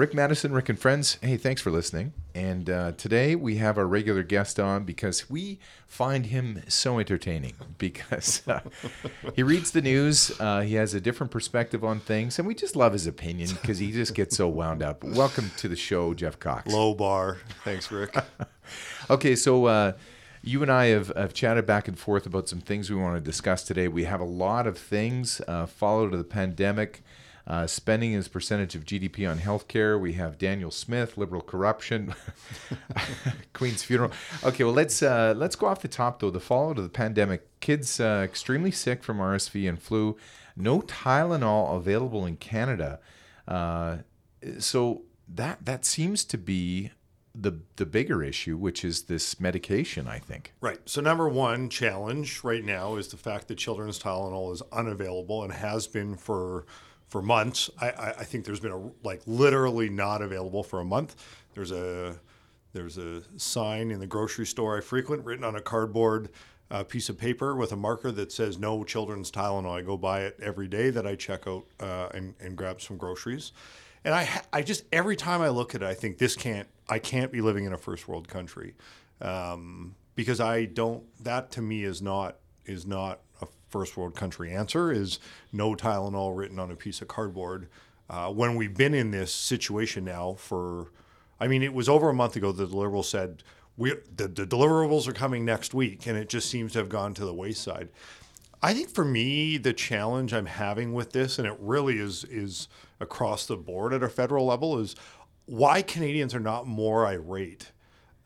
Rick Maddison, Rick and Friends. Hey, thanks for listening. And uh, today we have our regular guest on because we find him so entertaining because uh, he reads the news, uh, he has a different perspective on things, and we just love his opinion because he just gets so wound up. Welcome to the show, Jeff Cox. Low bar. Thanks, Rick. okay, so uh, you and I have, have chatted back and forth about some things we want to discuss today. We have a lot of things uh, followed to the pandemic. Uh, spending as percentage of GDP on healthcare. We have Danielle Smith, liberal corruption, Queen's funeral. Okay, well let's uh, let's go off the top though. The fallout of the pandemic: kids uh, extremely sick from RSV and flu. No Tylenol available in Canada. Uh, so that that seems to be the the bigger issue, which is this medication. I think. Right. So number one challenge right now is the fact that children's Tylenol is unavailable and has been for for months. I, I, I think there's been a like literally not available for a month. There's a there's a sign in the grocery store I frequent written on a cardboard uh, piece of paper with a marker that says no children's Tylenol. I go buy it every day that I check out uh, and, and grab some groceries. And I, I just every time I look at it, I think this can't I can't be living in a first world country um, because I don't. That to me is not is not first world country answer is no Tylenol written on a piece of cardboard. Uh, when we've been in this situation now for, I mean, it was over a month ago that the Liberals said we, the, the deliverables are coming next week, and it just seems to have gone to the wayside. I think for me, the challenge I'm having with this, and it really is is across the board at a federal level, is why Canadians are not more irate.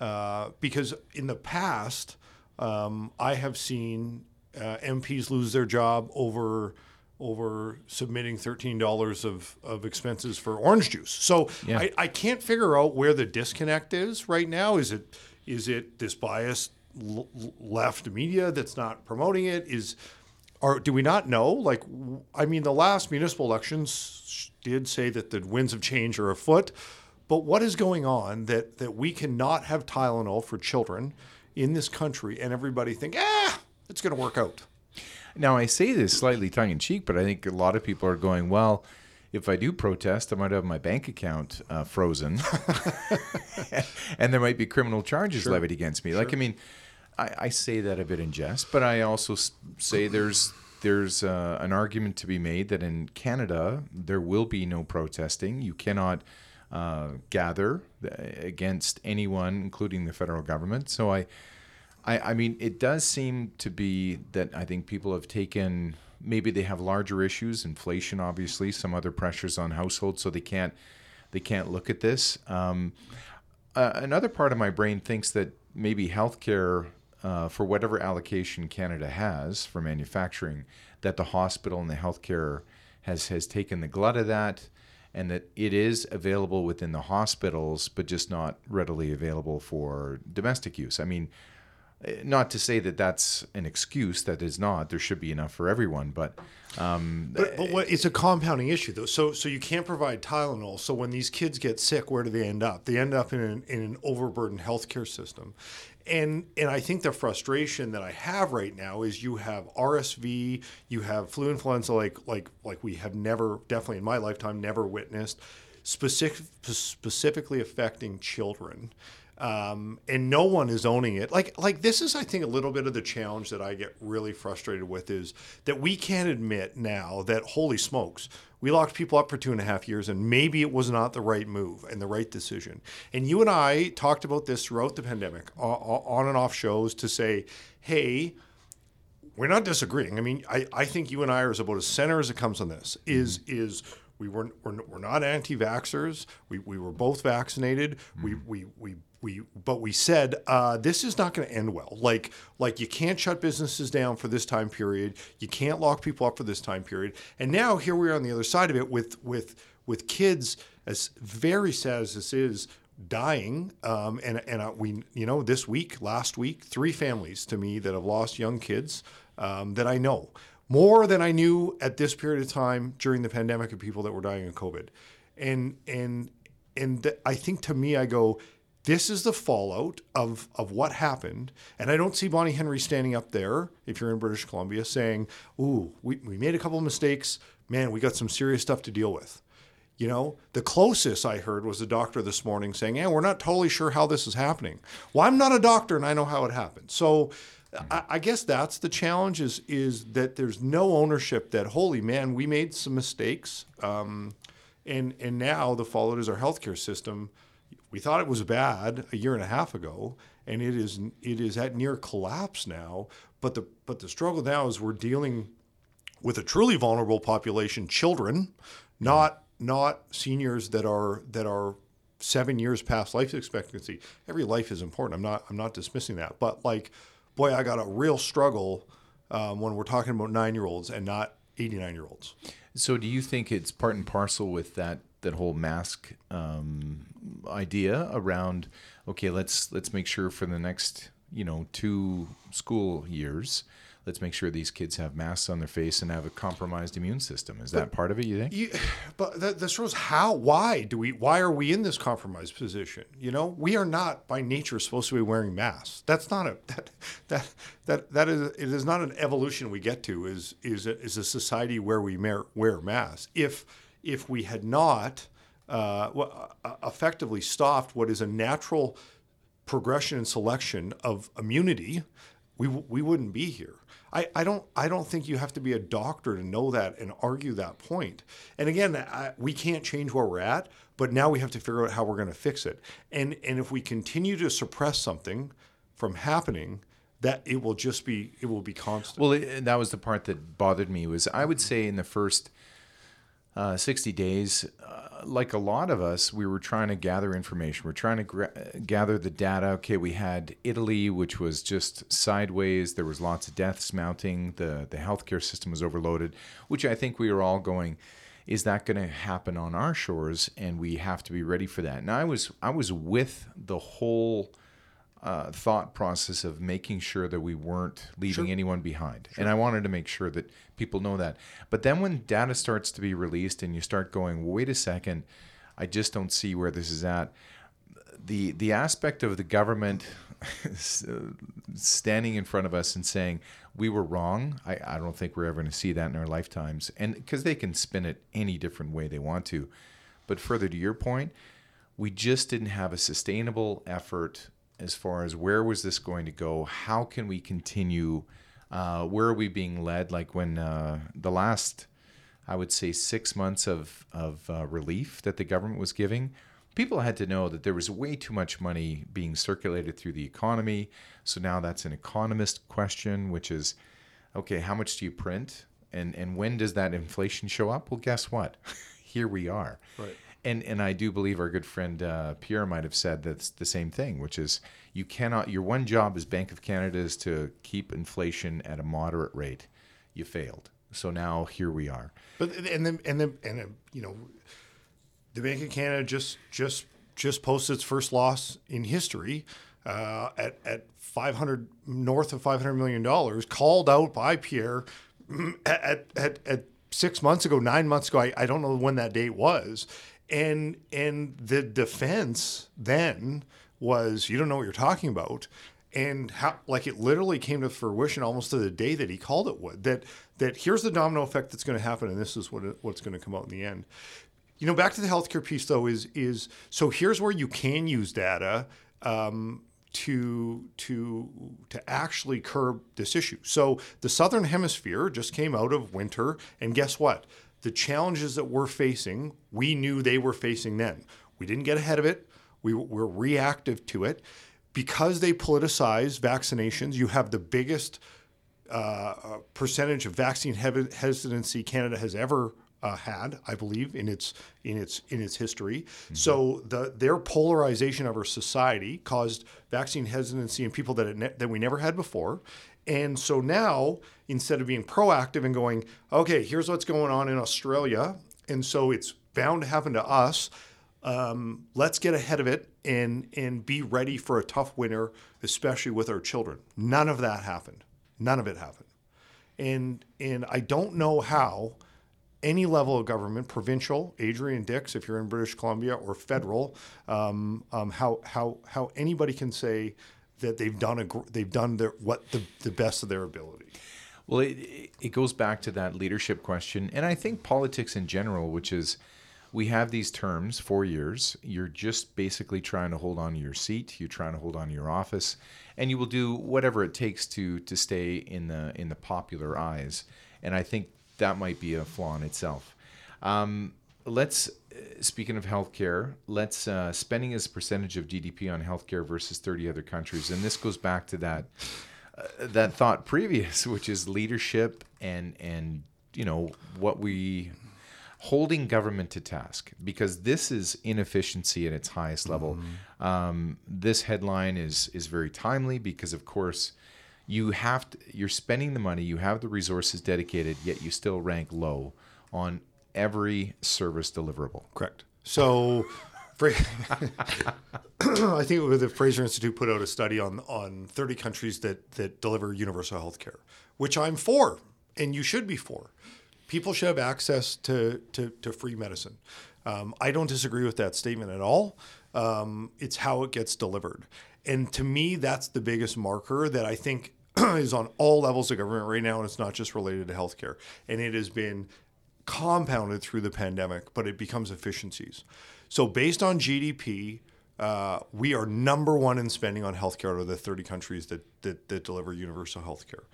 Uh, because in the past, um, I have seen uh, MPs lose their job over over submitting thirteen dollars of, of expenses for orange juice. So yeah. I, I can't figure out where the disconnect is right now. Is it is it this biased l- left media that's not promoting it? Is or do we not know? Like, I mean, the last municipal elections did say that the winds of change are afoot, but what is going on that that we cannot have Tylenol for children in this country and everybody think, ah, it's going to work out. Now, I say this slightly tongue in cheek, but I think a lot of people are going, well, if I do protest, I might have my bank account uh, frozen, and there might be criminal charges sure. levied against me. Sure. Like, I mean, I, I, say that a bit in jest, but I also say there's there's uh, an argument to be made that in Canada there will be no protesting. You cannot uh, gather uh, against anyone, including the federal government. So I I, I mean, it does seem to be that I think people have taken maybe they have larger issues, inflation, obviously, some other pressures on households, so they can't they can't look at this. Um, uh, another part of my brain thinks that maybe healthcare, uh, for whatever allocation Canada has for manufacturing, that the hospital and the healthcare has has taken the glut of that, and that it is available within the hospitals, but just not readily available for domestic use. I mean not to say that that's an excuse that is not. There should be enough for everyone but um, but, but what, it's a compounding issue though. So so you can't provide tylenol. So when these kids get sick where do they end up? They end up in an, in an overburdened healthcare system. And and I think the frustration that I have right now is you have RSV, you have flu influenza like like like we have never definitely in my lifetime never witnessed specific specifically affecting children um, and no one is owning it. Like like this is I think a little bit of the challenge that I get really frustrated with is that we can't admit now that holy smokes we locked people up for two and a half years and maybe it was not the right move and the right decision. And you and I talked about this throughout the pandemic on and off shows to say, hey. We're not disagreeing. I mean, I, I think you and I are about as center as it comes on this. Is mm-hmm. is we weren't we're, we're not anti-vaxxers. We, we were both vaccinated. Mm-hmm. We, we we we but we said uh, this is not going to end well. Like like you can't shut businesses down for this time period. You can't lock people up for this time period. And now here we are on the other side of it with with with kids as very sad as this is dying um, and and uh, we you know this week last week three families to me that have lost young kids um, that I know more than I knew at this period of time during the pandemic of people that were dying of COVID and and and th- I think to me I go this is the fallout of, of what happened. And I don't see Bonnie Henry standing up there, if you're in British Columbia, saying, Ooh, we, we made a couple of mistakes. Man, we got some serious stuff to deal with. You know, the closest I heard was a doctor this morning saying, "Yeah, we're not totally sure how this is happening." Well, I'm not a doctor, and I know how it happened. So, I, I guess that's the challenge: is is that there's no ownership. That holy man, we made some mistakes, um, and and now the fallout is our healthcare system. We thought it was bad a year and a half ago, and it is it is at near collapse now. But the but the struggle now is we're dealing with a truly vulnerable population, children, not not seniors that are that are seven years past life expectancy. Every life is important. I'm not I'm not dismissing that, but like, boy, I got a real struggle um, when we're talking about nine year olds and not 89 year olds. So, do you think it's part and parcel with that that whole mask um, idea around? Okay, let's let's make sure for the next you know two school years let's make sure these kids have masks on their face and have a compromised immune system. Is that part of it? You think? You, but that, that shows how. Why do we? Why are we in this compromised position? You know, we are not by nature supposed to be wearing masks. That's not a that that that that is it is not an evolution we get to. Is is a, is a society where we wear masks. If if we had not uh, uh, effectively stopped what is a natural progression and selection of immunity, we we wouldn't be here. I, I don't I don't think you have to be a doctor to know that and argue that point. And again, I, we can't change where we're at, but now we have to figure out how we're going to fix it. And and if we continue to suppress something from happening, that it will just be it will be constant. Well, it, that was the part that bothered me was I would say in the first uh, 60 days, uh, like a lot of us, we were trying to gather information. We're trying to gra- gather the data. Okay, we had Italy, which was just sideways. There was lots of deaths mounting. The the healthcare system was overloaded, which I think we were all going. Is that going to happen on our shores? And we have to be ready for that. And I was I was with the whole uh, thought process of making sure that we weren't leaving sure. anyone behind. Sure. And I wanted to make sure that people know that. But then when data starts to be released and you start going, wait a second, I just don't see where this is at. The the aspect of the government standing in front of us and saying we were wrong, I, I don't think we're ever going to see that in our lifetimes. And because they can spin it any different way they want to. But further to your point, we just didn't have a sustainable effort as far as where was this going to go? How can we continue? Uh, where are we being led? Like when uh, the last, I would say, six months of of uh, relief that the government was giving, people had to know that there was way too much money being circulated through the economy. So now that's an economist question, which is, okay, how much do you print, and and when does that inflation show up? Well, guess what? Here we are. Right and and I do believe our good friend uh, Pierre might have said that's the same thing, which is you cannot. Your one job as Bank of Canada is to keep inflation at a moderate rate. You failed, so now here we are. But and then and then and then, you know, the Bank of Canada just just just posted its first loss in history uh, at at 500 north of 500 million dollars, called out by Pierre at at, at six months ago, nine months ago. I, I don't know when that date was and and the defense then was you don't know what you're talking about. And how like it literally came to fruition almost to the day that he called it would that that here's the domino effect that's going to happen and this is what it, what's going to come out in the end. You know back to the healthcare piece though is is so here's where you can use data um, to to to actually curb this issue. So the southern hemisphere just came out of winter and guess what the challenges that we're facing, we knew they were facing then. We didn't get ahead of it. We were reactive to it. Because they politicize vaccinations, you have the biggest uh, uh percentage of vaccine hesitancy Canada has ever uh, had, I believe, in its in its in its history. Mm-hmm. So the their polarization of our society caused vaccine hesitancy in people that ne- that we never had before, and so now, instead of being proactive and going, okay, here's what's going on in Australia, and so it's bound to happen to us. Um, let's get ahead of it and and be ready for a tough winter, especially with our children. None of that happened. None of it happened. And and I don't know how any level of government, provincial, Adrian Dix, if you're in British Columbia, or federal, um, um, how how how anybody can say that they've done a they've done their what the, the best of their ability. Well, it it goes back to that leadership question, and I think politics in general, which is we have these terms, four years. You're just basically trying to hold on to your seat. You're trying to hold on to your office, and you will do whatever it takes to to stay in the in the popular eyes. And I think that might be a flaw in itself. Um, let's speaking of healthcare, let's uh, spending as a percentage of GDP on healthcare versus 30 other countries, and this goes back to that uh, that thought previous, which is leadership and and you know what we holding government to task because this is inefficiency at its highest level. Mm-hmm. Um, this headline is is very timely because, of course, you have to, you're spending the money, you have the resources dedicated, yet you still rank low on every service deliverable. Correct. So. I think the Fraser Institute put out a study on on 30 countries that that deliver universal health care, which I'm for, and you should be for people should have access to, to, to free medicine. Um, I don't disagree with that statement at all. Um, it's how it gets delivered. And to me, that's the biggest marker that I think is on all levels of government right now. And it's not just related to healthcare. And it has been compounded through the pandemic, but it becomes efficiencies. So, based on GDP, uh, we are number one in spending on healthcare out of the 30 countries that, that, that deliver universal healthcare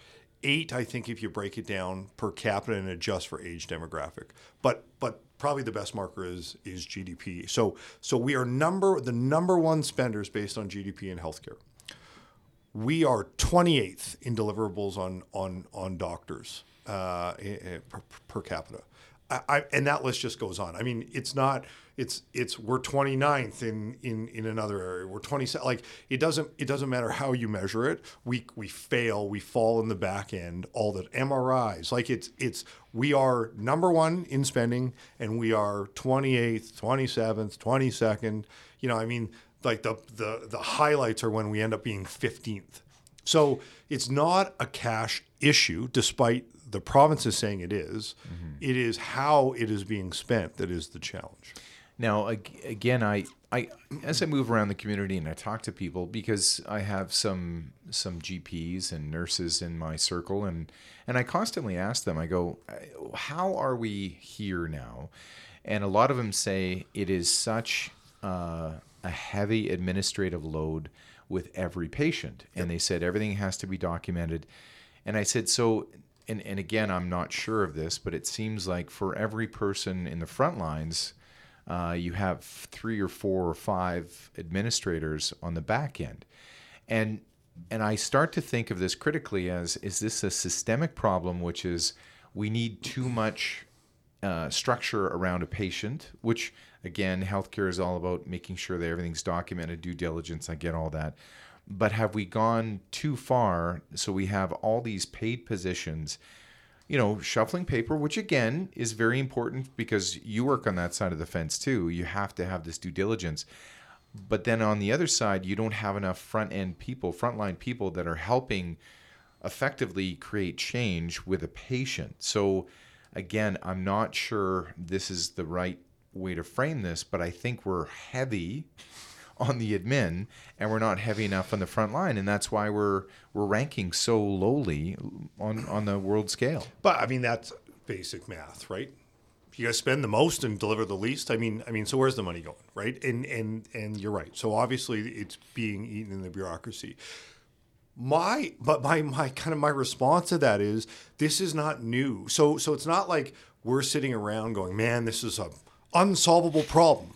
eight, I think, if you break it down per capita and adjust for age demographic. But but probably the best marker is is GDP. So so we are number the number one spenders based on GDP in healthcare. We are 28th in deliverables on on on doctors uh, per, per capita. I, I, and that list just goes on. I mean, it's not it's it's we're 29th in in in another area. We're 20 like it doesn't it doesn't matter how you measure it. We we fail we fall in the back end all the mris like it's it's we are number one in spending and we are 28th 27th 22nd you know i mean like the the the highlights are when we end up being 15th so it's not a cash issue despite the province is saying it is. Mm-hmm. It is how it is being spent that is the challenge now, again, I, I as I move around the community and I talk to people because I have some some GPs and nurses in my circle, and and I constantly ask them. I go, "How are we here now?" And a lot of them say it is such uh, a heavy administrative load with every patient, and they said everything has to be documented. And I said, so and, and again, I'm not sure of this, but it seems like for every person in the front lines, uh, you have three or four or five administrators on the back end. And and I start to think of this critically as is this a systemic problem, which is we need too much uh, structure around a patient, which again, healthcare is all about making sure that everything's documented, due diligence. I get all that. But have we gone too far? So we have all these paid positions you know, shuffling paper, which again is very important because you work on that side of the fence too. You have to have this due diligence. But then on the other side, you don't have enough front end people, frontline people that are helping effectively create change with a patient. So again, I'm not sure this is the right way to frame this, but I think we're heavy on the admin and we're not heavy enough on the front line and that's why we're we're ranking so lowly on on the world scale. But i mean that's basic math right? You guys spend the most and deliver the least i mean i mean so where's the money going right? And and and you're right. So obviously it's being eaten in the bureaucracy. My but my my kind of my response to that is this is not new. So so it's not like we're sitting around going man this is a unsolvable problem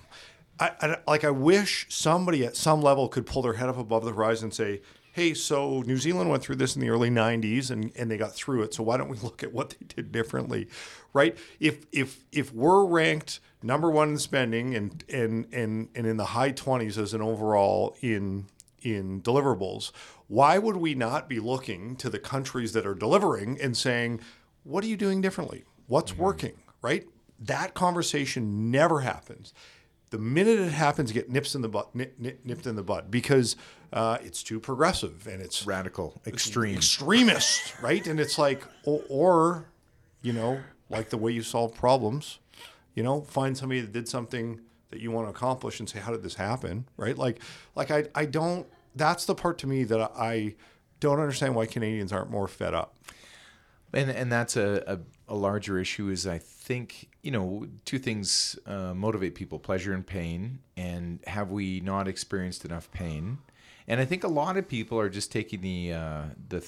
I, I, like I wish somebody at some level could pull their head up above the horizon and say, "Hey, so New Zealand went through this in the early '90s and, and they got through it. So why don't we look at what they did differently, right? If if if we're ranked number one in spending and and and and in the high 20s as an overall in in deliverables, why would we not be looking to the countries that are delivering and saying, "What are you doing differently? What's mm-hmm. working?" Right? That conversation never happens the minute it happens, get nips in the butt, nip, nip, nipped in the butt because uh, it's too progressive and it's radical, extreme, extremist, right? And it's like, or, or, you know, like the way you solve problems, you know, find somebody that did something that you want to accomplish and say, how did this happen, right? Like, like I, I don't. That's the part to me that I don't understand why Canadians aren't more fed up. And and that's a, a, a larger issue. Is I think you know two things uh, motivate people: pleasure and pain. And have we not experienced enough pain? And I think a lot of people are just taking the uh, the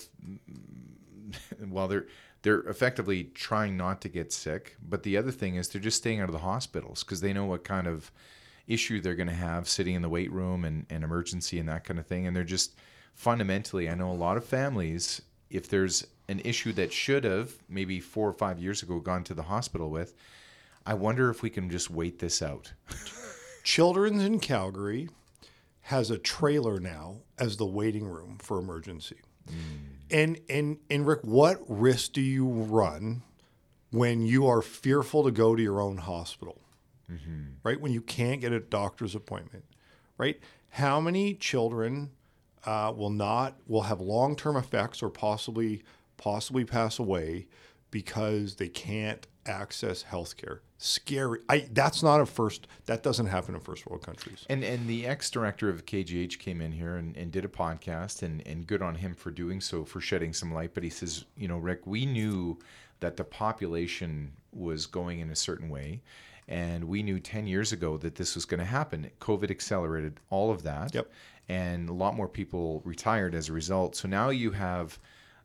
well, they're they're effectively trying not to get sick. But the other thing is they're just staying out of the hospitals because they know what kind of issue they're going to have sitting in the wait room and, and emergency and that kind of thing. And they're just fundamentally, I know a lot of families, if there's an issue that should have maybe four or five years ago gone to the hospital with, I wonder if we can just wait this out. Children's in Calgary has a trailer now as the waiting room for emergency. Mm. And and and Rick, what risk do you run when you are fearful to go to your own hospital? Mm-hmm. Right? When you can't get a doctor's appointment, right? How many children uh, will not will have long term effects or possibly possibly pass away because they can't access health care. Scary. I that's not a first that doesn't happen in first world countries. And and the ex director of KGH came in here and, and did a podcast and, and good on him for doing so, for shedding some light. But he says, you know, Rick, we knew that the population was going in a certain way. And we knew 10 years ago that this was going to happen. COVID accelerated all of that. Yep. And a lot more people retired as a result. So now you have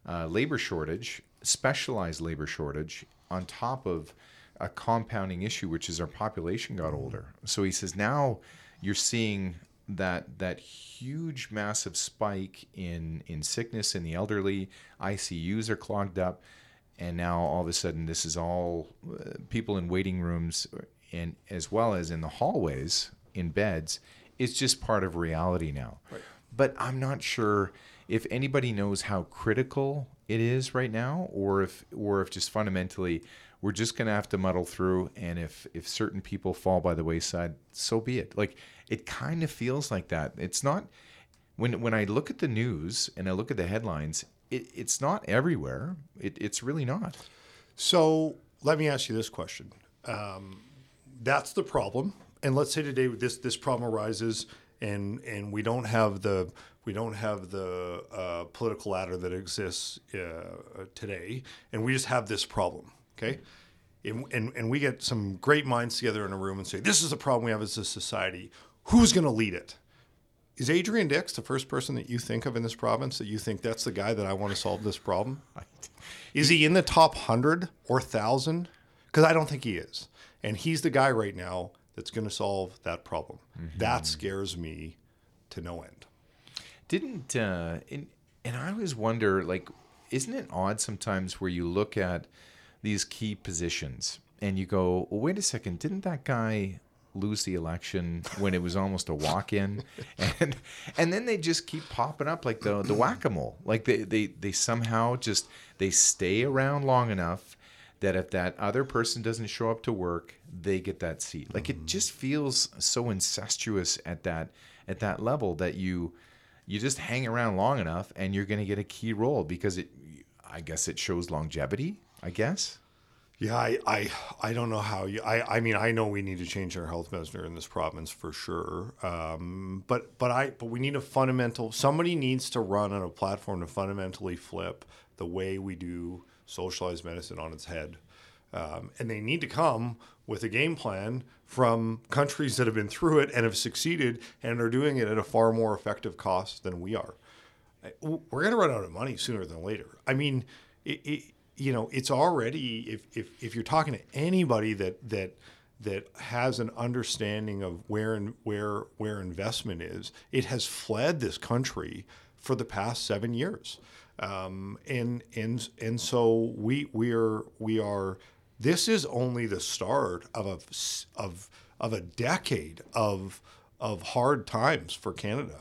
uh, labor shortage, specialized labor shortage, on top of a compounding issue, which is our population got older. So he says now you're seeing that that huge massive spike in in sickness in the elderly. ICUs are clogged up, and now all of a sudden this is all uh, people in waiting rooms and as well as in the hallways in beds. It's just part of reality now. Right. But I'm not sure if anybody knows how critical it is right now, or if or if just fundamentally we're just gonna have to muddle through, and if if certain people fall by the wayside, so be it. Like it kind of feels like that. It's not when when I look at the news and I look at the headlines, it, it's not everywhere. It, it's really not. So let me ask you this question. Um, that's the problem. And let's say today this this problem arises, and and we don't have the we don't have the uh, political ladder that exists uh, today, and we just have this problem. Okay. And, and, and we get some great minds together in a room and say, This is the problem we have as a society. Who's going to lead it? Is Adrian Dix the first person that you think of in this province that you think that's the guy that I want to solve this problem? Is he in the top 100 or 1,000? Because I don't think he is. And he's the guy right now that's going to solve that problem. Mm-hmm. That scares me to no end. Didn't uh, and, and I always wonder, like, isn't it odd sometimes where you look at these key positions and you go, well, wait a second, didn't that guy lose the election when it was almost a walk-in and and then they just keep popping up like the the whack-a-mole like they they they somehow just they stay around long enough that if that other person doesn't show up to work they get that seat. Like it just feels so incestuous at that at that level that you you just hang around long enough and you're going to get a key role because it i guess it shows longevity i guess? Yeah i i, I don't know how you I, I mean i know we need to change our health measure in this province for sure um, but but i but we need a fundamental somebody needs to run on a platform to fundamentally flip the way we do socialized medicine on its head um, and they need to come with a game plan from countries that have been through it and have succeeded and are doing it at a far more effective cost than we are. We're going to run out of money sooner than later. I mean, it, it, you know, it's already if, if, if you're talking to anybody that that that has an understanding of where and where where investment is, it has fled this country for the past seven years, um, and and and so we we are we are this is only the start of a, of, of a decade of, of hard times for Canada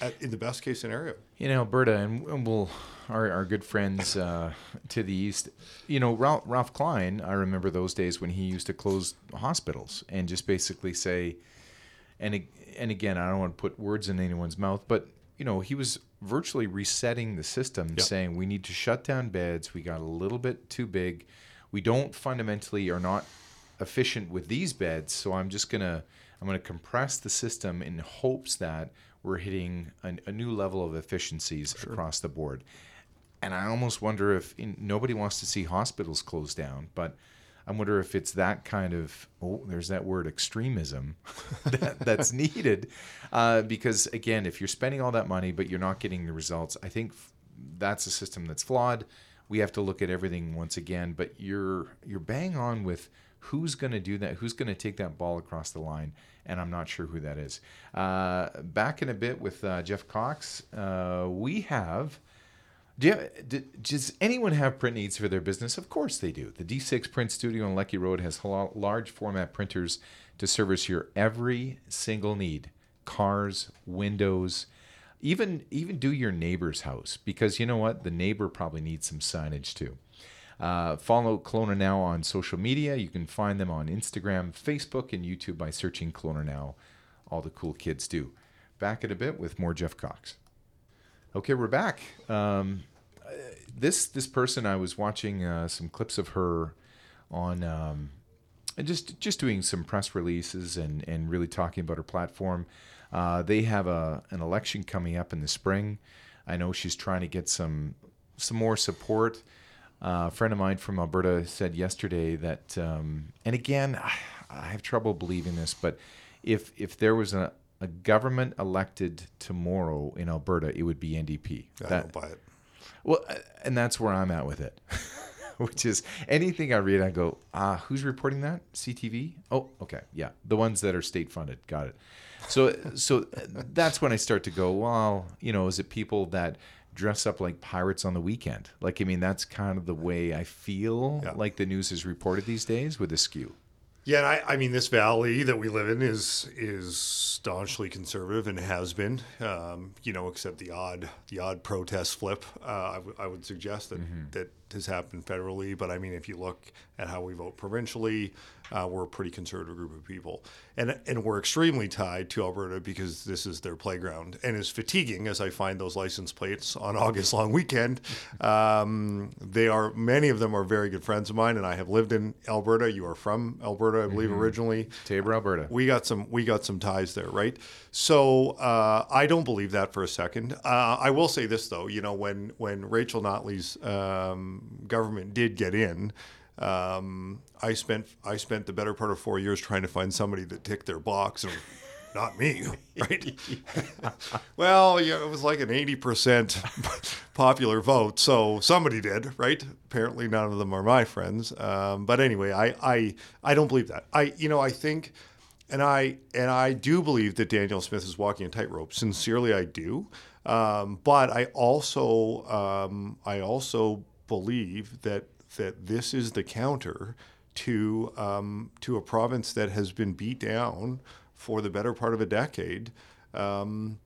at, in the best case scenario. In Alberta, and we'll, our, our good friends uh, to the east, you know, Ralph, Ralph Klein, I remember those days when he used to close hospitals and just basically say, and, and again, I don't want to put words in anyone's mouth, but you know, he was virtually resetting the system, yep. saying we need to shut down beds. We got a little bit too big we don't fundamentally are not efficient with these beds so i'm just gonna i'm gonna compress the system in hopes that we're hitting a, a new level of efficiencies sure. across the board and i almost wonder if in, nobody wants to see hospitals closed down but I wonder if it's that kind of oh, there's that word extremism that, that's needed, uh, because again, if you're spending all that money but you're not getting the results, I think that's a system that's flawed. We have to look at everything once again. But you're you're bang on with who's going to do that, who's going to take that ball across the line, and I'm not sure who that is. Uh, back in a bit with uh, Jeff Cox, uh, we have. Do you, does anyone have print needs for their business? Of course they do. The D6 Print Studio on Leckie Road has large format printers to service your every single need cars, windows, even even do your neighbor's house because you know what the neighbor probably needs some signage too uh, follow Kelowna Now on social media. You can find them on Instagram, Facebook, and YouTube by searching Kelowna Now. All the cool kids do. Back in a bit with more Jeff Cox. Okay, we're back. Um, this this person, I was watching uh, some clips of her on, um, just just doing some press releases and and really talking about her platform. Uh, they have a an election coming up in the spring. I know she's trying to get some some more support. Uh, a friend of mine from Alberta said yesterday that, um, and again, I, I have trouble believing this, but if if there was a, a government elected tomorrow in Alberta, it would be NDP. I that, don't buy it. Well, uh, and that's where I'm at with it. Which is anything I read, I go, ah, who's reporting that? CTV? Oh, okay, yeah, the ones that are state funded. Got it. So, so that's when I start to go, well, you know, is it people that dress up like pirates on the weekend. Like, I mean, that's kind of the way I feel yeah. like the news is reported these days with a skew. Yeah, I, I, mean, this valley that we live in is is staunchly conservative and has been. Um, you know, except the odd the odd protest flip. Uh, I, w- I would suggest that mm-hmm. that has happened federally. But I mean, if you look at how we vote provincially, uh, we're a pretty conservative group of people, and and we're extremely tied to Alberta because this is their playground. And as fatiguing as I find those license plates on August long weekend, um, they are many of them are very good friends of mine, and I have lived in Alberta. You are from Alberta, I believe, mm-hmm. originally. Taber, Alberta. We got some we got some ties there, right? So uh, I don't believe that for a second. Uh, I will say this though, you know, when when Rachel Notley's um, government did get in. Um, I spent I spent the better part of four years trying to find somebody that ticked their box, and not me, right? well, yeah, it was like an eighty percent popular vote, so somebody did, right? Apparently, none of them are my friends. Um, but anyway, I, I I don't believe that. I you know I think, and I and I do believe that Danielle Smith is walking a tightrope. Sincerely, I do. Um, but I also um, I also believe that that this is the counter to um, to a province that has been beat down for the better part of a decade. Um,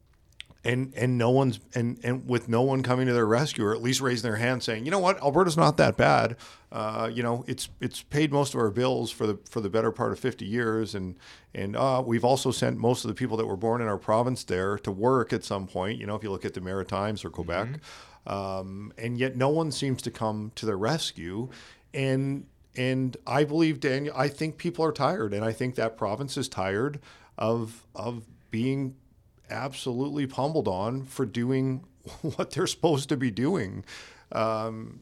and and no one's and and with no one coming to their rescue or at least raising their hand saying, you know what, Alberta's not that bad. Uh, you know, it's it's paid most of our bills for the for the better part of 50 years, and and uh, we've also sent most of the people that were born in our province there to work at some point. You know, if you look at the Maritimes or Quebec. Mm-hmm. Um, and yet no one seems to come to their rescue. And and I believe Danielle. I think people are tired, and I think that province is tired of of being absolutely pummeled on for doing what they're supposed to be doing. Um,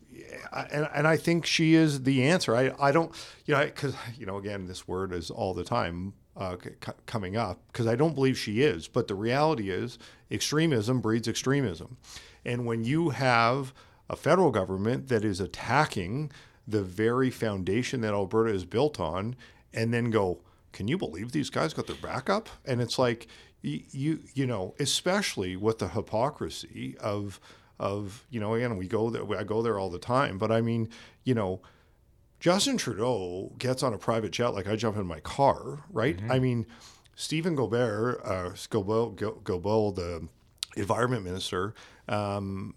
and, and I think she is the answer. I, I don't, you know, because, you know, again, this word is all the time uh, c- coming up because I don't believe she is. But the reality is, extremism breeds extremism. And when you have a federal government that is attacking the very foundation that Alberta is built on, and then go, can you believe these guys got their back up? And it's like, you, you, you know, especially with the hypocrisy of, of, you know, again, we go there, I go there all the time, but I mean, you know, Justin Trudeau gets on a private jet like I jump in my car, right? Mm-hmm. I mean, Stephen Gobert, uh, Gobel, Gobel, the environment minister, um,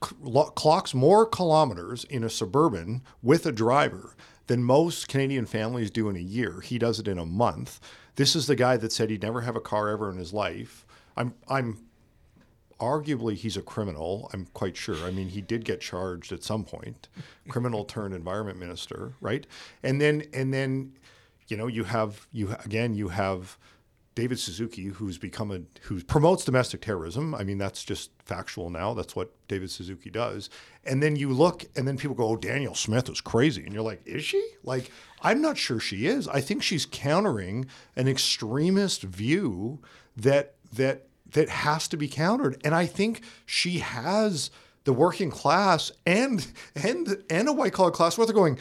clocks more kilometers in a suburban with a driver than most Canadian families do in a year. He does it in a month. This is the guy that said he'd never have a car ever in his life. I'm I'm arguably he's a criminal. I'm quite sure. I mean, he did get charged at some point, criminal turned environment minister, right? And then and then, you know, you have you again you have David Suzuki, who's become a who promotes domestic terrorism. I mean, that's just factual now. That's what David Suzuki does. And then you look, and then people go, "Oh, Danielle Smith is crazy," and you're like, "Is she?" Like, I'm not sure she is. I think she's countering an extremist view that that that has to be countered, and I think she has the working class and and and a white collar class where they're going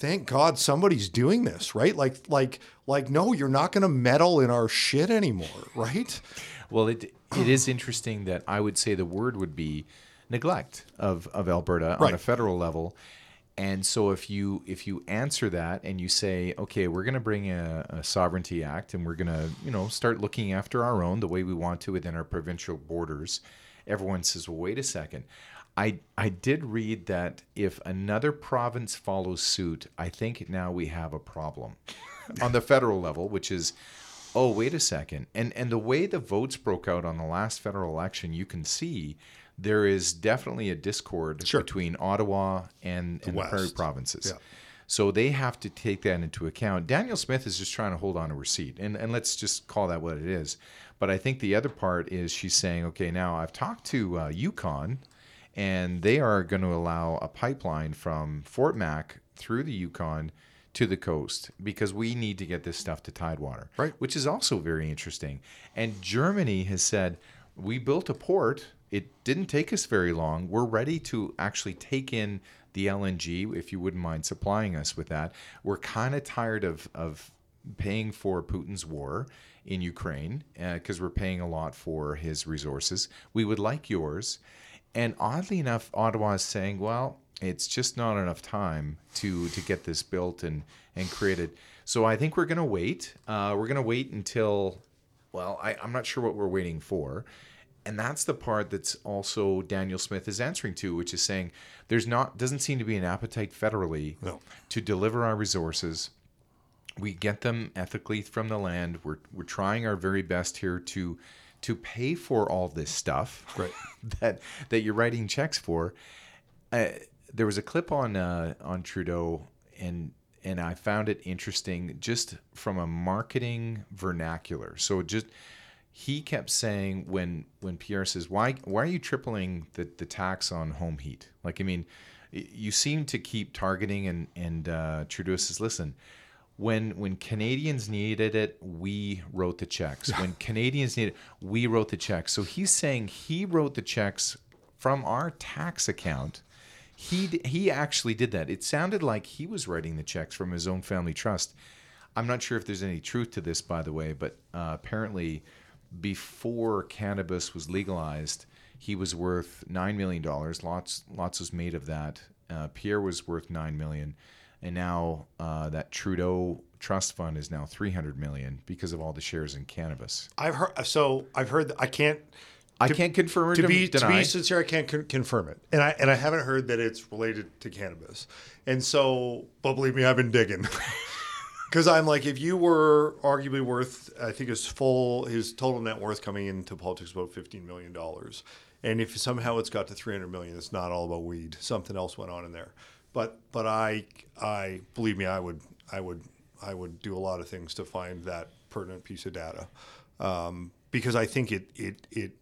thank God somebody's doing this, right? Like, like, like, no, you're not going to meddle in our shit anymore, right? Well, it it is interesting that I would say the word would be neglect of of Alberta on a federal level. And so if you if you answer that and you say, okay, we're going to bring a, a sovereignty act and we're going to you know start looking after our own the way we want to within our provincial borders, everyone says, well, wait a second. I I did read that if another province follows suit, I think now we have a problem on the federal level, which is oh wait a second and and the way the votes broke out on the last federal election you can see there is definitely a discord Sure. between ottawa and, and the prairie provinces Yeah. so they have to take that into account danielle smith is just trying to hold on to her seat and, and let's just call that what it is but i think the other part is she's saying okay now i've talked to uh, yukon and they are going to allow a pipeline from fort mac through the yukon to the coast because we need to get this stuff to tidewater Right. which is also very interesting. And Germany has said, we built a port. It didn't take us very long. We're ready to actually take in the LNG, if you wouldn't mind supplying us with that. We're kind of tired of, of paying for Putin's war in Ukraine because we're paying a lot for his resources. We would like yours. And oddly enough, Ottawa is saying, well, it's just not enough time to to get this built and and created. So I think we're going to wait. Uh, we're going to wait until, well, I, I'm not sure what we're waiting for. And that's the part that's also Danielle Smith is answering to, which is saying there's not doesn't seem to be an appetite federally No. to deliver our resources. We get them ethically from the land. We're we're trying our very best here to to pay for all this stuff Right. that that you're writing checks for. Uh, there was a clip on uh, on Trudeau, and and I found it interesting just from a marketing vernacular. So just he kept saying when when Pierre says why why are you tripling the, the tax on home heat? Like I mean, you seem to keep targeting and and uh, Trudeau says listen. When when Canadians needed it, we wrote the checks. When Canadians needed, it, we wrote the checks. So he's saying he wrote the checks from our tax account. He he actually did that. It sounded like he was writing the checks from his own family trust. I'm not sure if there's any truth to this, by the way, but uh, apparently, before cannabis was legalized, he was worth nine million dollars. Lots lots was made of that. Uh, Pierre was worth nine million, and now uh, that Trudeau trust fund is now three hundred million because of all the shares in cannabis. I've heard. So I've heard. I can't. I can't confirm or to be to be sincere, I can't con- confirm it, and I and I haven't heard that it's related to cannabis. And so, but believe me, I've been digging because I'm like, if you were arguably worth, I think his full his total net worth coming into politics about fifteen million dollars, and if somehow it's got to three hundred million, it's not all about weed. Something else went on in there. But but I I believe me, I would I would I would do a lot of things to find that pertinent piece of data um, because I think it it it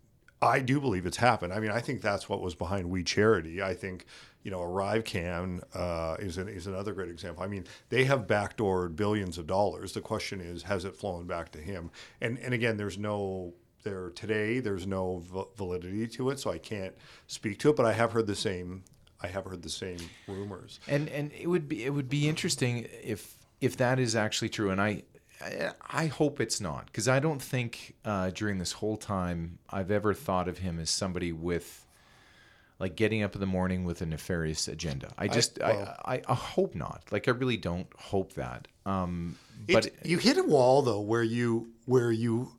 I do believe it's happened. I mean, I think that's what was behind We Charity. I think, you know, ArriveCan uh, is an, is another great example. I mean, they have backdoored billions of dollars. The question is, has it flown back to him? And and again, there's no there today. There's no v- validity to it, so I can't speak to it. But I have heard the same. I have heard the same rumors. And and it would be it would be interesting if if that is actually true. And I I, I hope it's not because I don't think uh, during this whole time I've ever thought of him as somebody with like getting up in the morning with a nefarious agenda. I just I, well- I, I, hope not. Like I really don't hope that. Um, but It, you hit a wall though where you where you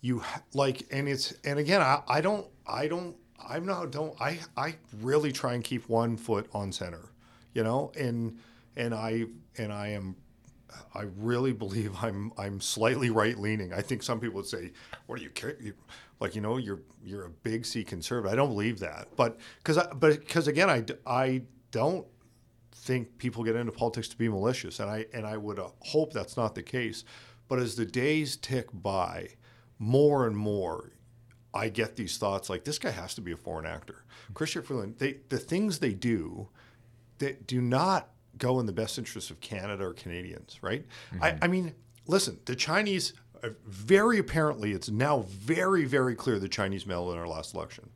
you like and it's and again I, I don't I don't I'm not don't I I really try and keep one foot on center you know and and I and I am I really believe I'm I'm slightly right leaning. I think some people would say, "What are you, you like? You know, you're you're a big C conservative." I don't believe that, but because but because again, I I don't think people get into politics to be malicious, and I and I would uh, hope that's not the case. But as the days tick by, more and more, I get these thoughts like this guy has to be a foreign actor. Chrystia Freeland, they the things they do that do not go in the best interest of Canada or Canadians, right? I, I mean, listen, the Chinese very apparently it's now very very clear the Chinese meddled in our last election,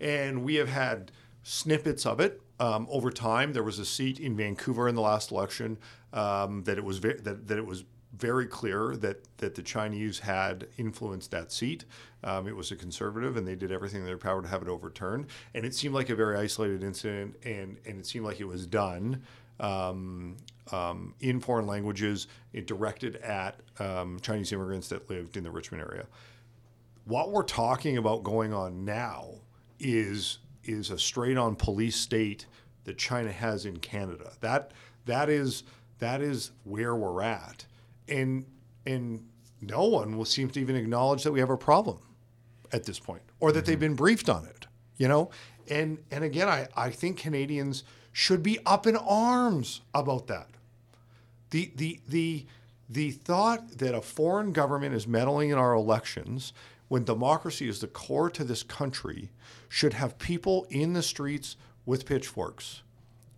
and we have had snippets of it um, over time. There was a seat in Vancouver in the last election um, that it was ve- that, that it was very clear that that the Chinese had influenced that seat. Um, it was a conservative, and they did everything in their power to have it overturned. And it seemed like a very isolated incident, and and it seemed like it was done um, um, in foreign languages, directed at um, Chinese immigrants that lived in the Richmond area. What we're talking about going on now is is a straight on police state that China has in Canada. That that is that is where we're at and and no one will seem to even acknowledge that we have a problem at this point or that they've been briefed on it you know and and again I, I think canadians should be up in arms about that the the the the thought that a foreign government is meddling in our elections when democracy is the core to this country should have people in the streets with pitchforks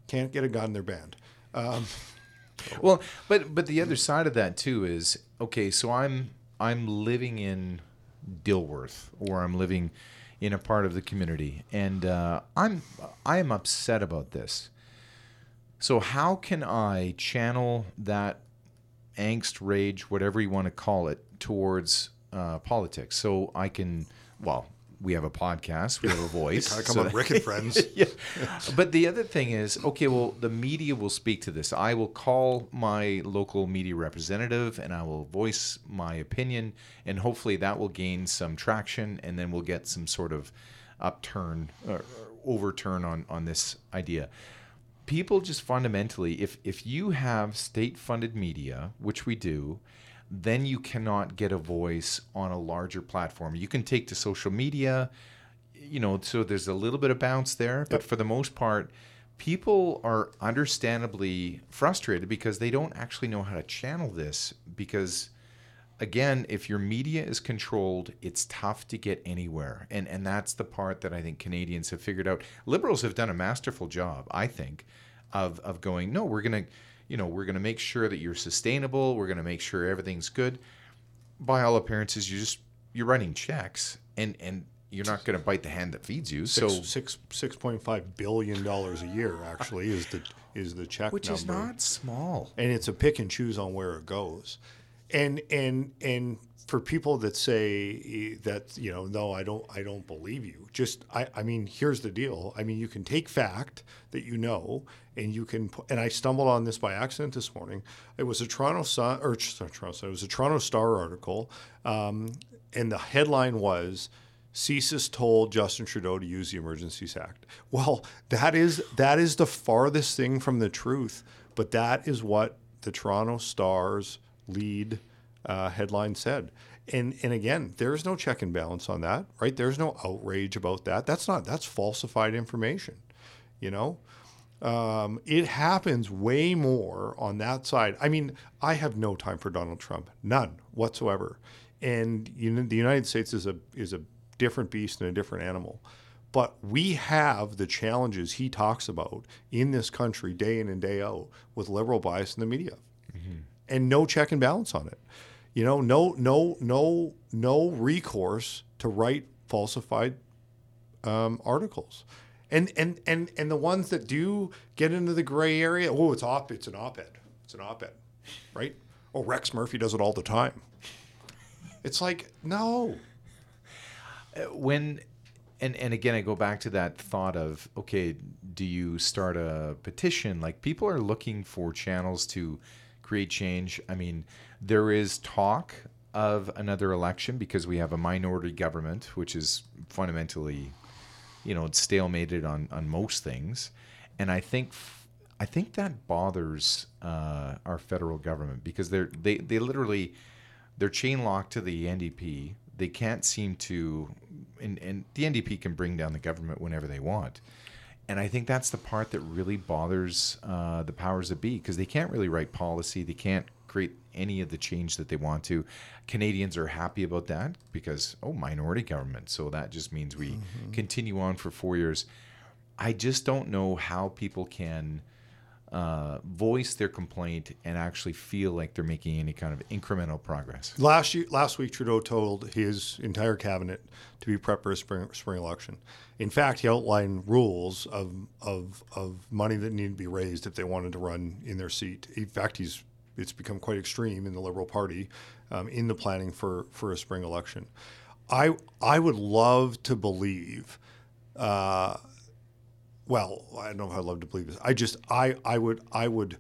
can't get a gun they're banned um, Well, but but the other side of that too is okay. So I'm I'm living in Dilworth, or I'm living in a part of the community, and uh, I'm I am upset about this. So how can I channel that angst, rage, whatever you want to call it, towards uh, politics? So I can well. We have a podcast. We have a voice. kind of come so on that- Rick and Friends. yeah. But the other thing is, okay, well, the media will speak to this. I will call my local media representative and I will voice my opinion, and hopefully that will gain some traction, and then we'll get some sort of upturn or overturn on on this idea. People just fundamentally, if if you have state-funded media, which we do, then you cannot get a voice on a larger platform. You can take to social media, you know, so there's a little bit of bounce there, but for the most part, people are understandably frustrated because they don't actually know how to channel this because again, if your media is controlled, it's tough to get anywhere. And and that's the part that I think Canadians have figured out. Liberals have done a masterful job, I think, of of going, no, we're going to you know, we're going to make sure that you're sustainable, we're going to make sure everything's good. By all appearances, you're just you're writing checks and and you're not going to bite the hand that feeds you. So six six point five billion dollars a year actually is the is the check which number. is not small. and it's a pick and choose on where it goes. And and and for people that say that you know no I don't I don't believe you. Just I, I mean here's the deal. I mean you can take fact that you know and you can and I stumbled on this by accident this morning. It was a Toronto Sun or sorry, Toronto Sun it was a Toronto Star article um, and the headline was CSIS told Justin Trudeau to use the Emergencies Act. Well, that is that is the farthest thing from the truth, but that is what the Toronto Star's lead uh, headline said. And and again, there is no check and balance on that, right? There's no outrage about that. That's not that's falsified information, you know. Um, it happens way more on that side. I mean, I have no time for Donald Trump, none whatsoever. And you know, the United States is a is a different beast and a different animal. But we have the challenges he talks about in this country day in and day out with liberal bias in the media, and no check and balance on it. You know, no no no no recourse to write falsified um, articles. And, and and and the ones that do get into the gray area, oh, it's op, it's an op-ed, it's an op-ed, right? Oh, Rex Murphy does it all the time. It's like no, when and and again I go back to that thought of okay, do you start a petition? Like people are looking for channels to create change. I mean, there is talk of another election because we have a minority government, which is fundamentally, you know, it's stalemated on on most things, and I think. I think that bothers uh, our federal government because they're they, they literally they're chain locked to the NDP. They can't seem to, and, and the NDP can bring down the government whenever they want. And I think that's the part that really bothers uh, the powers that be because they can't really write policy. They can't create any of the change that they want to. Canadians are happy about that because oh, minority government. So that just means we mm-hmm. continue on for four years. I just don't know how people can uh, voice their complaint and actually feel like they're making any kind of incremental progress. Last year, last week, Trudeau told his entire cabinet to be prepped for a spring, spring election. In fact, he outlined rules of, of, of money that needed to be raised if they wanted to run in their seat. In fact, he's it's become quite extreme in the Liberal Party um, in the planning for, for a spring election. I I would love to believe uh, well, I don't know if I'd love to believe this. I just I I would I would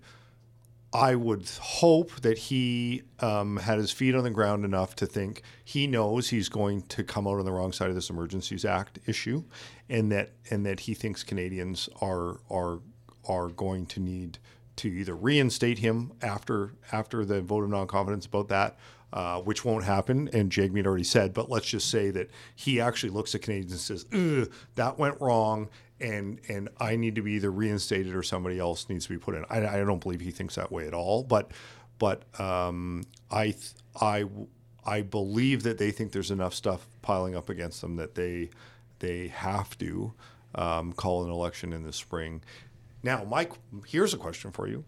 I would hope that he um, had his feet on the ground enough to think he knows he's going to come out on the wrong side of this Emergencies Act issue, and that and that he thinks Canadians are are are going to need to either reinstate him after after the vote of non confidence about that, uh, which won't happen. And Jagmeet already said, but let's just say that he actually looks at Canadians and says, that went wrong. And, and I need to be either reinstated or somebody else needs to be put in. I, I don't believe he thinks that way at all. But but um, I I I believe that they think there's enough stuff piling up against them that they they have to um, call an election in the spring. Now, Mike, here's a question for you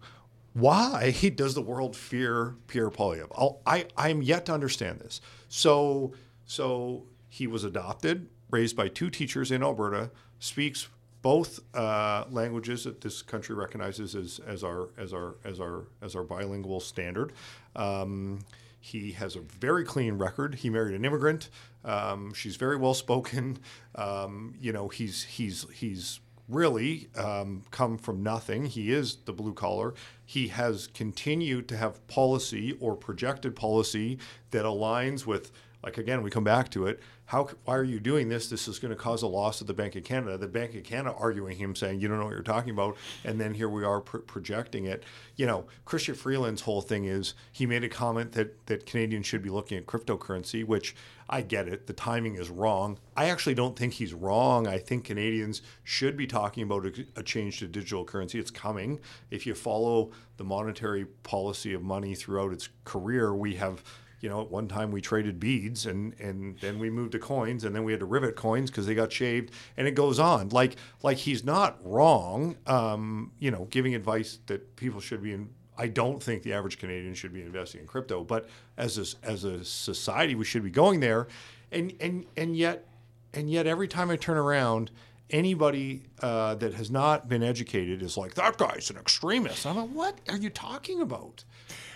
why does the world fear Pierre? I'll, I I'm yet to understand this. So so he was adopted, raised by two teachers in Alberta, speaks both uh, languages that this country recognizes as, as our as our as our as our bilingual standard. Um, he has a very clean record. He married an immigrant. Um, she's very well spoken. Um, you know, he's he's he's really um, come from nothing. He is the blue collar. He has continued to have policy or projected policy that aligns with, like again, we come back to it. How? Why are you doing this? This is going to cause a loss of the Bank of Canada. The Bank of Canada arguing him, saying you don't know what you're talking about, and then here we are pr- projecting it. You know, Chrystia Freeland's whole thing is he made a comment that that Canadians should be looking at cryptocurrency, which I get it. The timing is wrong. I actually don't think he's wrong. I think Canadians should be talking about a, a, change to digital currency. It's coming. If you follow the monetary policy of money throughout its career, we have, you know, at one time we traded beads and and then we moved to coins and then we had to rivet coins because they got shaved and it goes on. Like like he's not wrong. Um, you know, giving advice that people should be in, I don't think the average Canadian should be investing in crypto, but as a, as a society, we should be going there. And, and, and yet, and yet every time I turn around, anybody uh, that has not been educated is like, that guy's an extremist. I'm like, what are you talking about?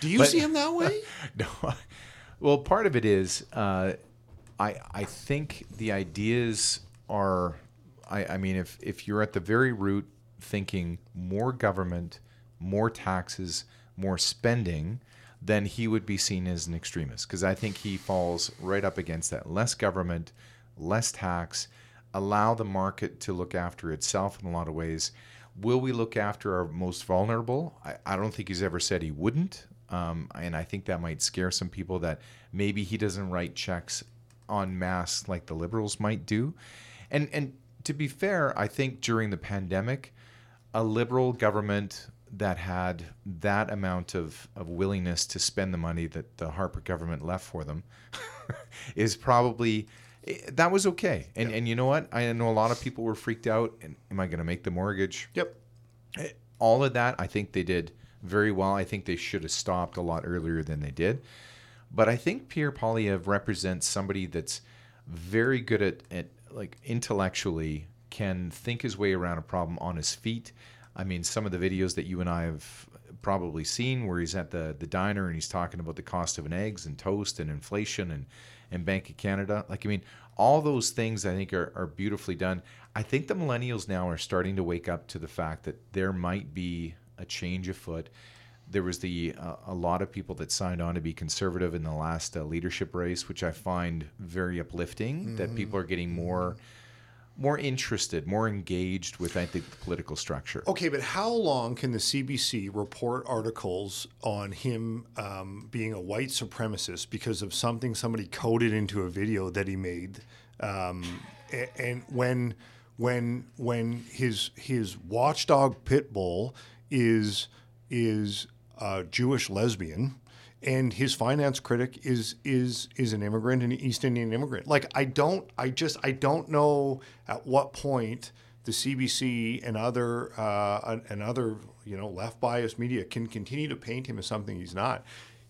Do you but, see him that way? no. Well, part of it is, uh, I, I think the ideas are, I, I mean, if, if you're at the very root thinking more government – more taxes, more spending, then he would be seen as an extremist. Because I think he falls right up against that. Less government, less tax, allow the market to look after itself in a lot of ways. Will we look after our most vulnerable? I, I don't think he's ever said he wouldn't. Um, and I think that might scare some people that maybe he doesn't write checks en masse like the liberals might do. And and to be fair, I think during the pandemic, a liberal government that had that amount of, of willingness to spend the money that the Harper government left for them is probably eh, that was okay. And and you know what? I know a lot of people were freaked out. And am I going to make the mortgage? Yep. Eh, all of that, I think they did very well. I think they should have stopped a lot earlier than they did. But I think Pierre Poilievre represents somebody that's very good at, at like intellectually can think his way around a problem on his feet I mean, some of the videos that you and I have probably seen where he's at the, the diner and he's talking about the cost of an eggs and toast and inflation and, and Bank of Canada. Like, I mean, all those things I think are, are beautifully done. I think the millennials now are starting to wake up to the fact that there might be a change afoot. There was the uh, a lot of people that signed on to be conservative in the last uh, leadership race, which I find very uplifting. Mm-hmm. That people are getting more more interested, more engaged with, I think, the political structure. Okay, but how long can the CBC report articles on him um, being a white supremacist because of something somebody coded into a video that he made? Um, and, and when when when his his watchdog pit bull is is a Jewish lesbian and his finance critic is is is an immigrant, an East Indian immigrant. Like I don't, I just I don't know at what point the CBC and other uh, and other you know left biased media can continue to paint him as something he's not.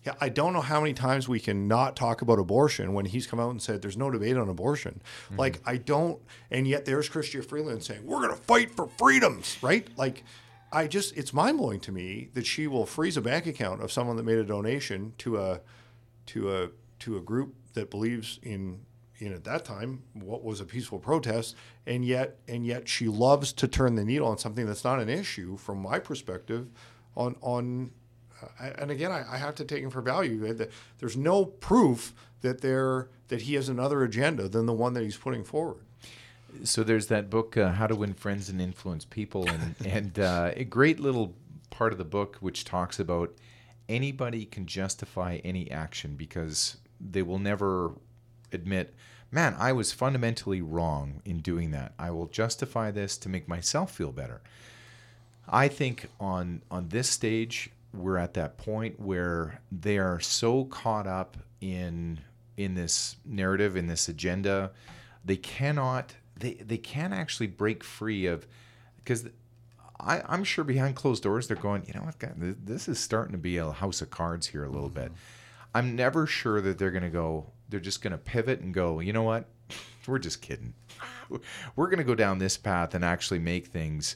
Yeah, I don't know how many times we can not talk about abortion when he's come out and said there's no debate on abortion. Mm-hmm. Like I don't, and yet there's Chrystia Freeland saying we're going to fight for freedoms, right? Like I just it's mind blowing to me that she will freeze a bank account of someone that made a donation to a to a to a group that believes in in at that time what was a peaceful protest. And yet and yet she loves to turn the needle on something that's not an issue from my perspective on on uh, and again I, I, have to take him for value that there's no proof that there that he has another agenda than the one that he's putting forward so there's that book uh, how to win friends and influence people and and uh, a great little part of the book which talks about anybody can justify any action because they will never admit, man, I was fundamentally wrong in doing that. I will justify this to make myself feel better. I think on on this stage we're at that point where they are so caught up in in this narrative in this agenda they cannot they they can't actually break free of because I, I'm sure behind closed doors they're going you know what this is starting to be a house of cards here a little mm-hmm. bit I'm never sure that they're going to go they're just going to pivot and go, you know what? We're just kidding. We're going to go down this path and actually make things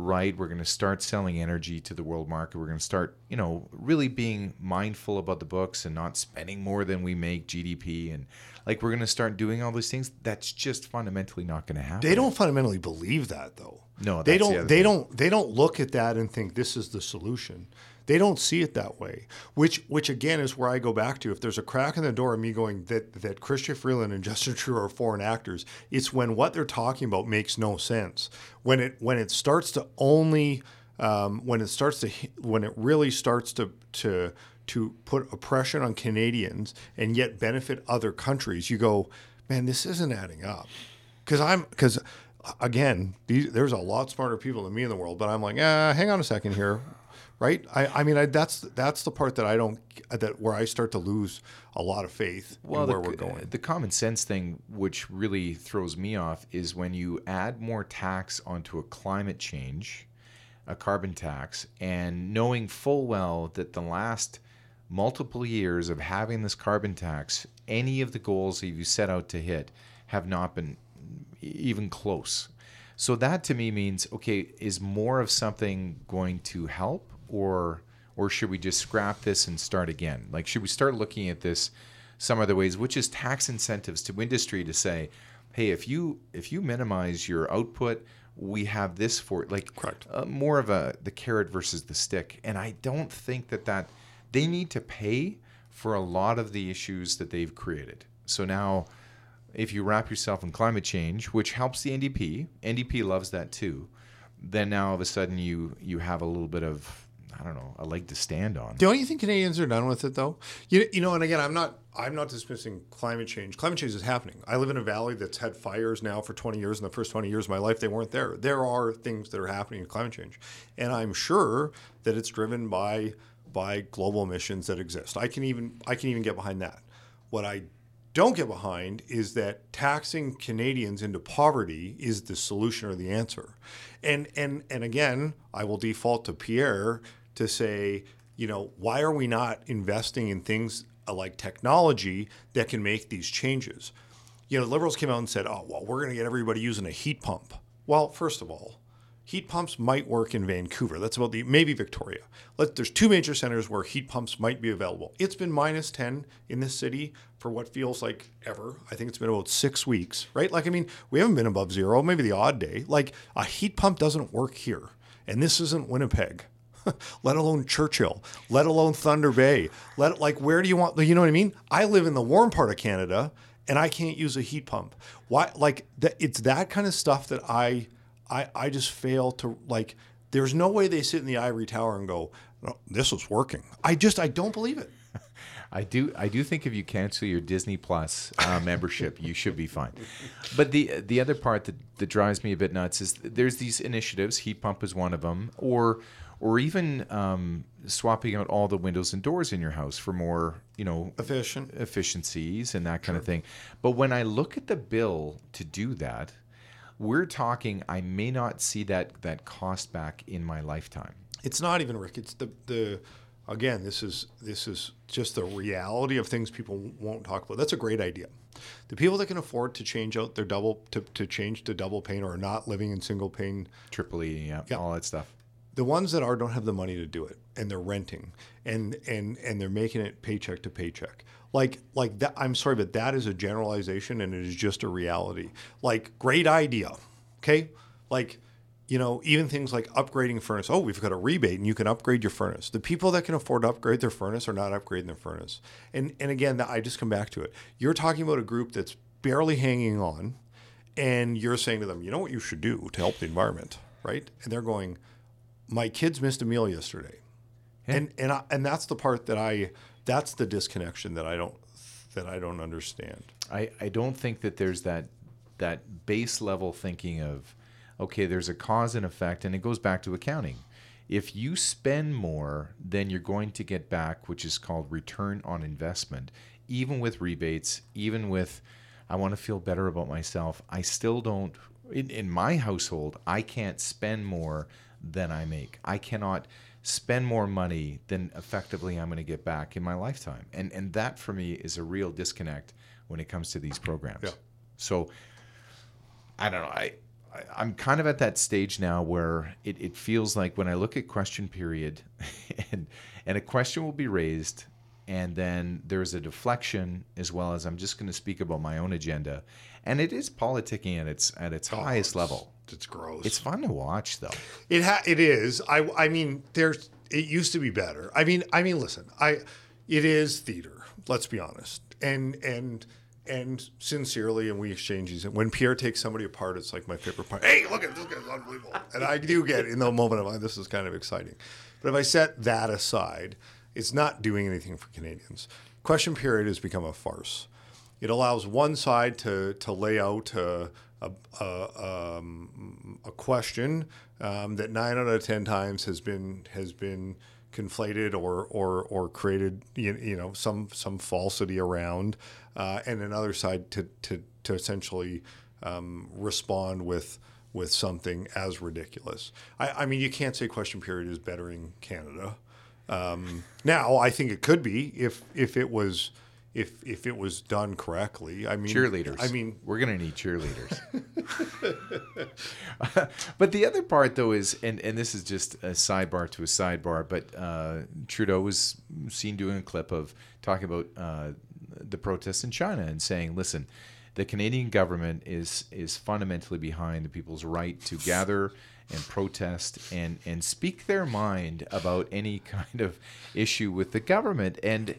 right. We're going to start selling energy to the world market. We're going to start, you know, really being mindful about the books and not spending more than we make GDP. And like, we're going to start doing all these things. That's just fundamentally not going to happen. They don't fundamentally believe that, though. No, they don't. The they thing. don't. They don't look at that and think this is the solution. They don't see it that way, which which again is where I go back to. If there's a crack in the door of me going that that Chrystia Freeland and Justin Trudeau are foreign actors, it's when what they're talking about makes no sense. When it when it starts to only um, when it starts to when it really starts to to to put oppression on Canadians and yet benefit other countries, you go, man, this isn't adding up. Because I'm because again, these, there's a lot smarter people than me in the world, but I'm like, ah, hang on a second here right? I, I mean, I, that's that's the part that I don't that where I start to lose a lot of faith well, in where the, we're going. The common sense thing, which really throws me off, is when you add more tax onto a climate change, a carbon tax, and knowing full well that the last multiple years of having this carbon tax, any of the goals that you set out to hit have not been even close. So that to me means okay, is more of something going to help or or should we just scrap this and start again? Like, should we start looking at this some other ways, which is tax incentives to industry to say, hey, if you if you minimize your output, we have this for like correct uh, more of a the carrot versus the stick, and I don't think that that they need to pay for a lot of the issues that they've created. So now, if you wrap yourself in climate change, which helps the NDP, NDP loves that too, then now all of a sudden you you have a little bit of I don't know, a leg to stand on. Don't you think Canadians are done with it though? You, you know, and again, I'm not I'm not dismissing climate change. Climate change is happening. I live in a valley that's had fires now for 20 years. In the first 20 years of my life, they weren't there. There are things that are happening in climate change, and I'm sure that it's driven by by global emissions that exist. I can even I can even get behind that. What I don't get behind is that taxing Canadians into poverty is the solution or the answer. And and and again, I will default to Pierre to say, you know, why are we not investing in things uh, like technology that can make these changes? You know, liberals came out and said, oh, well, we're going to get everybody using a heat pump. Well, first of all, heat pumps might work in Vancouver. That's about the maybe Victoria. Let, there's two major centers where heat pumps might be available. It's been minus 10 in this city for what feels like ever. I think it's been about six weeks, right? Like, I mean, we haven't been above zero, maybe the odd day. Like, a heat pump doesn't work here. And this isn't Winnipeg. let alone Churchill, let alone Thunder Bay. Let like where do you want? You know what I mean? I live in the warm part of Canada, and I can't use a heat pump. Why? Like that? It's that kind of stuff that I, I, I just fail to like. There's no way they sit in the ivory tower and go, "This is working." I just I don't believe it. I do. I do think if you cancel your Disney Plus uh, membership, you should be fine. But the the other part that, that drives me a bit nuts is there's these initiatives. Heat pump is one of them, or or even um, swapping out all the windows and doors in your house for more, you know, Efficient. efficiencies and that kind of thing. But when I look at the bill to do that, we're talking I may not see that that cost back in my lifetime. It's not even Rick. It's the the again. This is this is just the reality of things people won't talk about. That's a great idea. The people that can afford to change out their double to, to change to double pane or are not living in single pane, Triple E, yeah, Yeah. all that stuff. The ones that are don't have the money to do it and they're renting and and and they're making it paycheck to paycheck. Like like that. I'm sorry, but that is a generalization and it is just a reality. Like great idea, okay? Like you know, even things like upgrading furnace. Oh, we've got a rebate and you can upgrade your furnace. The people that can afford to upgrade their furnace are not upgrading their furnace. And and again, I just come back to it. You're talking about a group that's barely hanging on, and you're saying to them, you know what you should do to help the environment, right? And they're going, my kids missed a meal yesterday, and and I, and that's the part that I that's the disconnection that I don't that I don't understand. I, I don't think that there's that that base level thinking of okay there's a cause and effect and it goes back to accounting. If you spend more then you're going to get back which is called return on investment. Even with rebates even with i want to feel better about myself i still don't in, in my household i can't spend more than i make i cannot spend more money than effectively i'm going to get back in my lifetime and and that for me is a real disconnect when it comes to these programs Yeah. so I don't know. I, I I'm kind of at that stage now where it, it feels like when I look at question period, and and a question will be raised, and then there's a deflection as well as I'm just going to speak about my own agenda, and it is politicking at its at its highest it's, level. It's gross. It's fun to watch though. It ha- it is. I I mean, there's it used to be better. I mean, I mean, listen, I it is theater. Let's be honest. And and and sincerely, and we exchange these. When Pierre takes somebody apart, it's like my favorite part. Hey, look at this guy's unbelievable. And I do get in the moment of like, this is kind of exciting. But if I set that aside, it's not doing anything for Canadians. Question period has become a farce. It allows one side to to lay out a a, a, um, a question um, that nine out of ten times has been has been conflated or or or created you, you know some some falsity around, uh, and another side to to to essentially um, respond with with something as ridiculous. I, I mean, you can't say question period is bettering Canada. Um, now, I think it could be if if it was if if it was done correctly. I mean, Cheerleaders. I mean, we're gonna need cheerleaders. but the other part, though, is and and this is just a sidebar to a sidebar. But uh, Trudeau was seen doing a clip of talking about uh, the protests in China and saying, "Listen, the Canadian government is is fundamentally behind the people's right to gather." And protest and, and speak their mind about any kind of issue with the government. And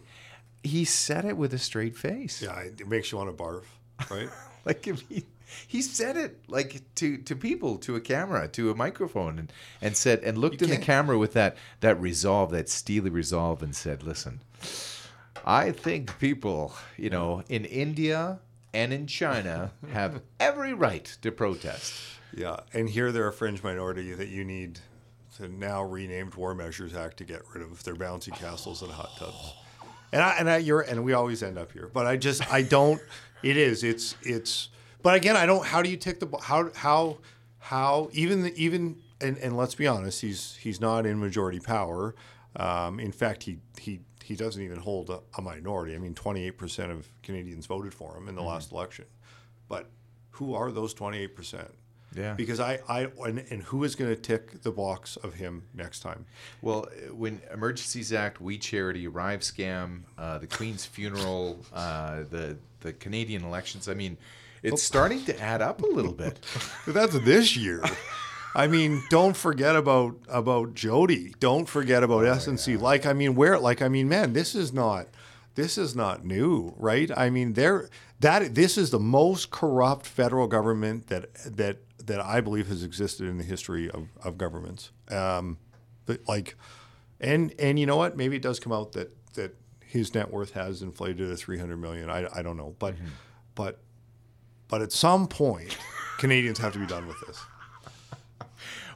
he said it with a straight face. yeah, it makes you want to barf, right? like if he he said it like to to people to a camera to a microphone and and said and looked in the can't- camera with that that resolve that steely resolve and said listen i think people you know in india and in china have every right to protest yeah, and here they're a fringe minority that you need the now renamed War Measures Act to get rid of their bouncy castles and hot tubs. And I and I you're and we always end up here, but I just I don't. It is it's it's. But again, I don't. How do you tick the how how how even the, even and, and let's be honest, he's he's not in majority power. Um, in fact, he he he doesn't even hold a, a minority. I mean, twenty eight percent of Canadians voted for him in the last election. But who are those twenty eight percent? Yeah. Because I, I and, and who is going to tick the box of him next time? Well, when Emergencies Act, We Charity, Arrive Scam, uh, the Queen's funeral, uh, the the Canadian elections, I mean, it's starting to add up a little bit. But that's this year. I mean, don't forget about about Jody. Don't forget about SNC. Like, I mean, where? Like, I mean, man, this is not this is not new, right? I mean, there that this is the most corrupt federal government that that that I believe has existed in the history of, of governments. Um, but like, and and you know what? Maybe it does come out that that his net worth has inflated to three hundred million. I, I don't know, but but but at some point, Canadians have to be done with this.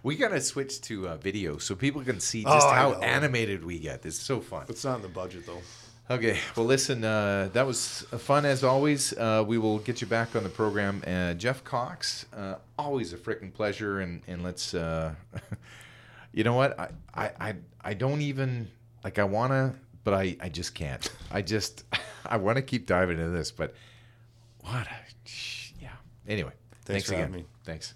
We gotta switch to uh, video so people can see Oh, just I how animated we get. It's so fun. It's not in the budget though. Okay, well, listen, uh, that was fun as always. Uh, we will get you back on the program. Uh, Jeff Cox, uh, always a freaking pleasure, and and let's, uh, you know what, I, I I I don't even like I wanna, but I I just can't. I just I want to keep diving into this, but what? A, yeah. Anyway, thanks, for again. Thanks.